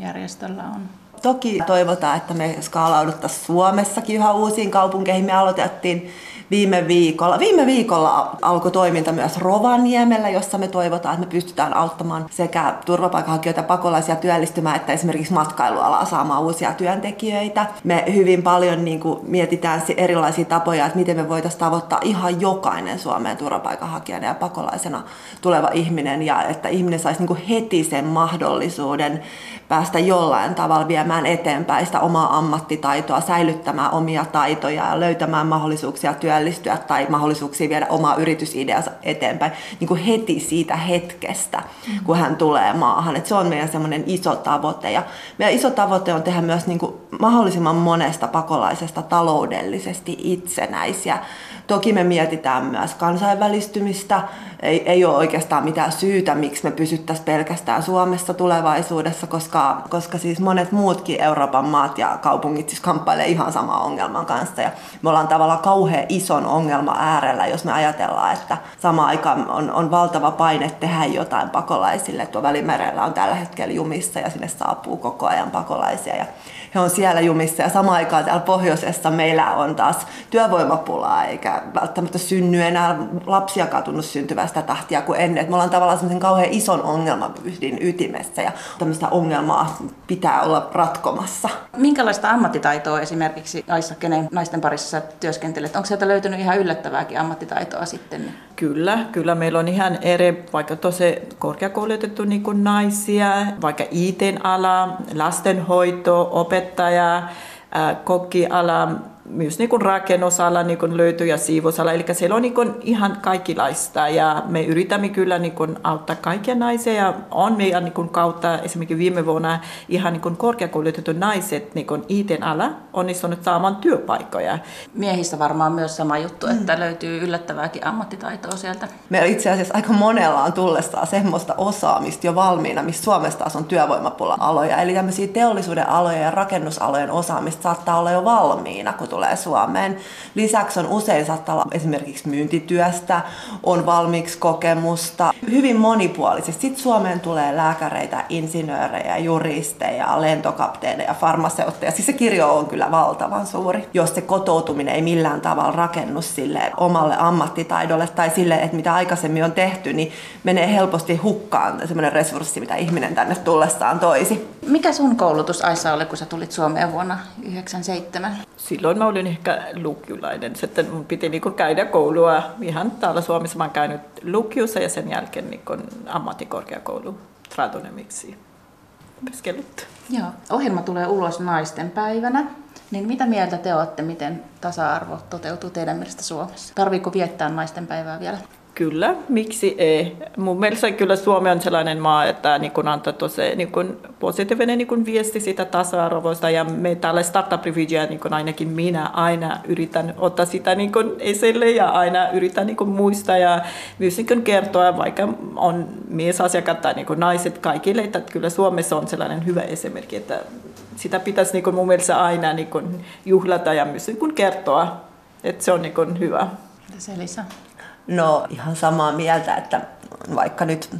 järjestöllä on? Toki toivotaan, että me skaalauduttaisiin Suomessakin yhä uusiin kaupunkeihin. Me aloitettiin viime viikolla. Viime viikolla alkoi toiminta myös Rovaniemellä, jossa me toivotaan, että me pystytään auttamaan sekä turvapaikanhakijoita pakolaisia työllistymään, että esimerkiksi matkailualaa saamaan uusia työntekijöitä. Me hyvin paljon niin kuin, mietitään erilaisia tapoja, että miten me voitaisiin tavoittaa ihan jokainen Suomeen turvapaikanhakijana ja pakolaisena tuleva ihminen ja että ihminen saisi niin kuin heti sen mahdollisuuden päästä jollain tavalla viemään eteenpäin sitä omaa ammattitaitoa, säilyttämään omia taitoja ja löytämään mahdollisuuksia työllistyä tai mahdollisuuksia viedä omaa yritysideansa eteenpäin niin kuin heti siitä hetkestä, kun hän tulee maahan. Et se on meidän semmoinen iso tavoite. Ja meidän iso tavoite on tehdä myös niin kuin mahdollisimman monesta pakolaisesta taloudellisesti itsenäisiä Toki me mietitään myös kansainvälistymistä. Ei, ei ole oikeastaan mitään syytä, miksi me pysyttäisiin pelkästään Suomessa tulevaisuudessa, koska, koska siis monet muutkin Euroopan maat ja kaupungit siis kamppailee ihan sama ongelman kanssa. Ja me ollaan tavallaan kauhean ison ongelma äärellä, jos me ajatellaan, että sama aikaan on, on valtava paine tehdä jotain pakolaisille. Tuo Välimerellä on tällä hetkellä jumissa ja sinne saapuu koko ajan pakolaisia. Ja he on siellä jumissa ja samaan aikaan täällä pohjoisessa meillä on taas työvoimapulaa eikä välttämättä synny enää lapsiakaan tunnu syntyvästä tahtia kuin ennen. Et me ollaan tavallaan semmoisen kauhean ison ongelman ytimessä ja tämmöistä ongelmaa pitää olla ratkomassa. Minkälaista ammattitaitoa esimerkiksi Aissa, kenen naisten parissa sä työskentelet? Onko sieltä löytynyt ihan yllättävääkin ammattitaitoa sitten? Kyllä, kyllä meillä on ihan eri, vaikka tosi korkeakoulutettu niin kuin naisia, vaikka IT-ala, lastenhoito, opettaja, kokkiala, myös niin kuin rakennusala niin kuin löytyy ja siivousala. Eli siellä on niin kuin ihan kaikenlaista ja me yritämme kyllä niin kuin auttaa kaikkia naisia ja on meidän niin kuin kautta esimerkiksi viime vuonna ihan niin kuin korkeakoulutettu naiset niin kuin IT-ala onnistunut saamaan työpaikkoja. Miehistä varmaan myös sama juttu, että mm. löytyy yllättävääkin ammattitaitoa sieltä. Meillä itse asiassa aika monella on tullessaan semmoista osaamista jo valmiina, missä Suomessa taas on työvoimapula-aloja. Eli tämmöisiä teollisuuden aloja ja rakennusalojen osaamista saattaa olla jo valmiina, kun tulee Suomeen. Lisäksi on usein saattaa olla esimerkiksi myyntityöstä, on valmiiksi kokemusta, hyvin monipuolisesti. Sitten Suomeen tulee lääkäreitä, insinöörejä, juristeja, lentokapteeneja, farmaseutteja. Siis se kirjo on kyllä valtavan suuri, jos se kotoutuminen ei millään tavalla rakennu sille omalle ammattitaidolle tai sille, että mitä aikaisemmin on tehty, niin menee helposti hukkaan semmoinen resurssi, mitä ihminen tänne tullessaan toisi. Mikä sun koulutus Aissa oli, kun sä tulit Suomeen vuonna 1997? Silloin mä olin ehkä lukiolainen. Sitten mun piti niinku käydä koulua ihan täällä Suomessa. Mä oon käynyt lukiossa ja sen jälkeen niinku ammattikorkeakoulu tradonemiksi opiskellut. Joo. Ohjelma tulee ulos naisten päivänä. Niin mitä mieltä te olette, miten tasa-arvo toteutuu teidän mielestä Suomessa? Tarviiko viettää naisten päivää vielä? Kyllä, miksi ei? Mun mielestä kyllä Suomi on sellainen maa, että niin kun antaa tosi niin kun positiivinen niin kun viesti sitä tasa-arvoista ja me täällä Startup Refugee, niin kun ainakin minä aina yritän ottaa sitä niin kun esille ja aina yritän niin kun muistaa ja myös niin kun kertoa, vaikka on miesasiakkaat tai niin kun naiset kaikille, että kyllä Suomessa on sellainen hyvä esimerkki, että sitä pitäisi niin kun mun mielestä aina niin kun juhlata ja myös niin kun kertoa, että se on niin kun hyvä. Mitäs Elisa? No ihan samaa mieltä, että vaikka nyt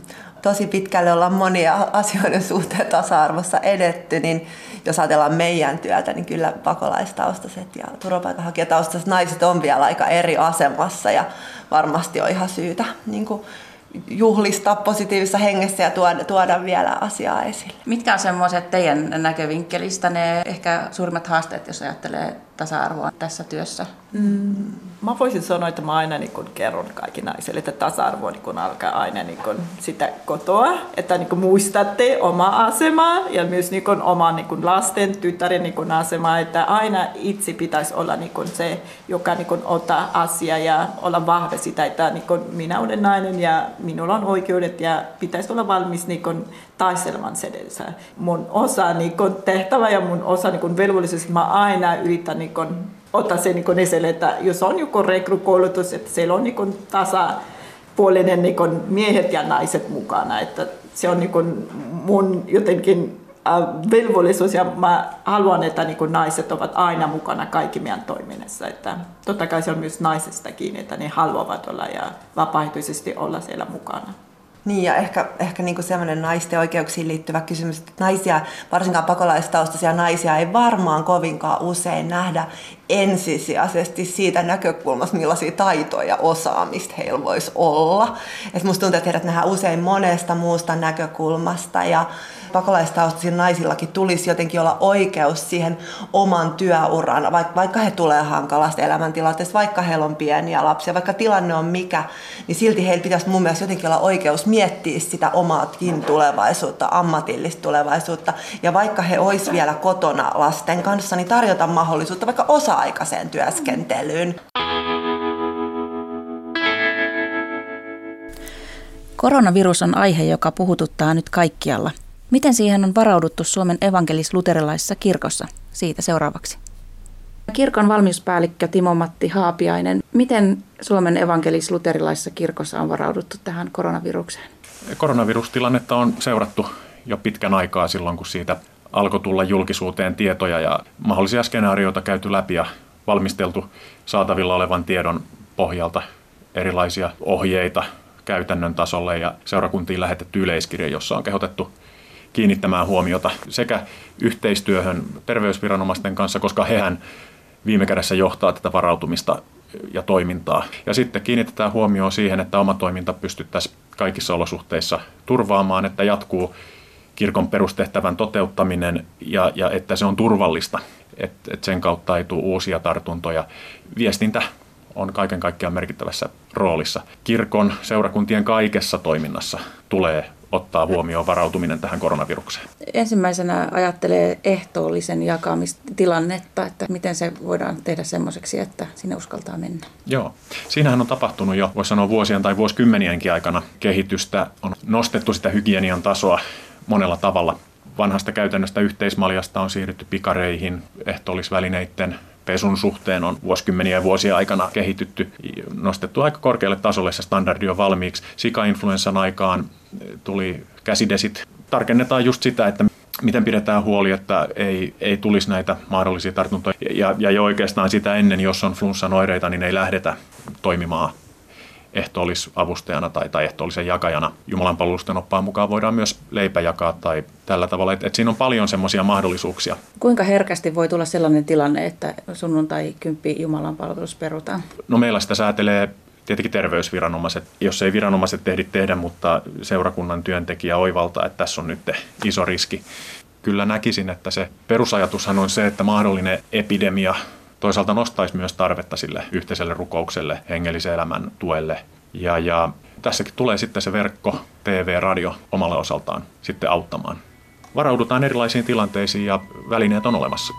tosi pitkälle ollaan monia [laughs] asioiden suhteen tasa-arvossa edetty, niin jos ajatellaan meidän työtä, niin kyllä pakolaistaustaiset ja turvapaikanhakijataustaiset naiset on vielä aika eri asemassa ja varmasti on ihan syytä niin kuin juhlistaa positiivisessa hengessä ja tuoda, tuoda vielä asiaa esille. Mitkä on semmoiset teidän näkövinkkelistä ne ehkä suurimmat haasteet, jos ajattelee tasa-arvoa tässä työssä? Mm, mä voisin sanoa, että mä aina niin kun kerron kaikki naisille, että tasa-arvo niin kun alkaa aina niin kun sitä kotoa, että niin kun muistatte oma asemaa ja myös niin kun oma niin kun lasten, tyttären niin kun asema, että aina itse pitäisi olla niin kun se, joka niin kun ottaa asia ja olla vahva sitä, että niin kun minä olen nainen ja minulla on oikeudet ja pitäisi olla valmis niin kun taistelemaan sedessä. Mun osa niin kun tehtävä ja mun osa niin kun velvollisuus, mä aina yritän niin kun ottaa se niin esille, että jos on joku rekrykoulutus, että siellä on niin tasapuolinen niin miehet ja naiset mukana. Että se on niin mun jotenkin äh, velvollisuus ja mä haluan, että niin naiset ovat aina mukana kaikki meidän toiminnassa. Että totta kai se on myös naisesta kiinni, että ne haluavat olla ja vapaaehtoisesti olla siellä mukana. Niin ja ehkä, ehkä niin kuin sellainen naisten oikeuksiin liittyvä kysymys, että naisia, varsinkaan pakolaistaustaisia naisia ei varmaan kovinkaan usein nähdä ensisijaisesti siitä näkökulmasta, millaisia taitoja ja osaamista heillä voisi olla. Et musta tuntuu, että heidät nähdään usein monesta muusta näkökulmasta ja pakolaistaustaisilla naisillakin tulisi jotenkin olla oikeus siihen oman työuran, vaikka, vaikka he tulee hankalasta elämäntilanteesta, vaikka heillä on pieniä lapsia, vaikka tilanne on mikä, niin silti heillä pitäisi mun mielestä jotenkin olla oikeus miettiä sitä omaakin tulevaisuutta, ammatillista tulevaisuutta. Ja vaikka he olisi vielä kotona lasten kanssa, niin tarjota mahdollisuutta vaikka osa-aikaiseen työskentelyyn. Koronavirus on aihe, joka puhututtaa nyt kaikkialla – Miten siihen on varauduttu Suomen evankelis-luterilaisessa kirkossa? Siitä seuraavaksi. Kirkon valmiuspäällikkö Timo-Matti Haapiainen, miten Suomen evankelis-luterilaisessa kirkossa on varauduttu tähän koronavirukseen? Koronavirustilannetta on seurattu jo pitkän aikaa silloin, kun siitä alkoi tulla julkisuuteen tietoja ja mahdollisia skenaarioita käyty läpi ja valmisteltu saatavilla olevan tiedon pohjalta erilaisia ohjeita käytännön tasolle ja seurakuntiin lähetetty yleiskirja, jossa on kehotettu kiinnittämään huomiota sekä yhteistyöhön terveysviranomaisten kanssa, koska hehän viime kädessä johtaa tätä varautumista ja toimintaa. Ja sitten kiinnitetään huomioon siihen, että oma toiminta pystyttäisiin kaikissa olosuhteissa turvaamaan, että jatkuu kirkon perustehtävän toteuttaminen ja, ja että se on turvallista, että, että sen kautta ei tule uusia tartuntoja. Viestintä on kaiken kaikkiaan merkittävässä roolissa. Kirkon seurakuntien kaikessa toiminnassa tulee ottaa huomioon varautuminen tähän koronavirukseen? Ensimmäisenä ajattelee ehtoollisen jakamistilannetta, että miten se voidaan tehdä semmoiseksi, että sinne uskaltaa mennä. Joo, siinähän on tapahtunut jo, voisi sanoa vuosien tai vuosikymmenienkin aikana kehitystä. On nostettu sitä hygienian tasoa monella tavalla. Vanhasta käytännöstä yhteismaljasta on siirrytty pikareihin, ehtoollisvälineiden pesun suhteen on vuosikymmeniä ja vuosia aikana kehitytty, nostettu aika korkealle tasolle se standardi on valmiiksi. Sika-influenssan aikaan tuli käsidesit. Tarkennetaan just sitä, että miten pidetään huoli, että ei, ei tulisi näitä mahdollisia tartuntoja. Ja, ja jo oikeastaan sitä ennen, jos on flunssan oireita, niin ei lähdetä toimimaan ehtoollisavustajana tai, tai ehtoollisen jakajana. Jumalan palvelusten oppaan mukaan voidaan myös leipä jakaa tai tällä tavalla. että et siinä on paljon semmoisia mahdollisuuksia. Kuinka herkästi voi tulla sellainen tilanne, että sunnuntai kymppi Jumalan palvelus perutaan? No meillä sitä säätelee tietenkin terveysviranomaiset, jos ei viranomaiset ehdi tehdä, mutta seurakunnan työntekijä oivaltaa, että tässä on nyt iso riski. Kyllä näkisin, että se perusajatushan on se, että mahdollinen epidemia toisaalta nostaisi myös tarvetta sille yhteiselle rukoukselle, hengellisen elämän tuelle. Ja, ja tässäkin tulee sitten se verkko, TV, radio omalla osaltaan sitten auttamaan. Varaudutaan erilaisiin tilanteisiin ja välineet on olemassa.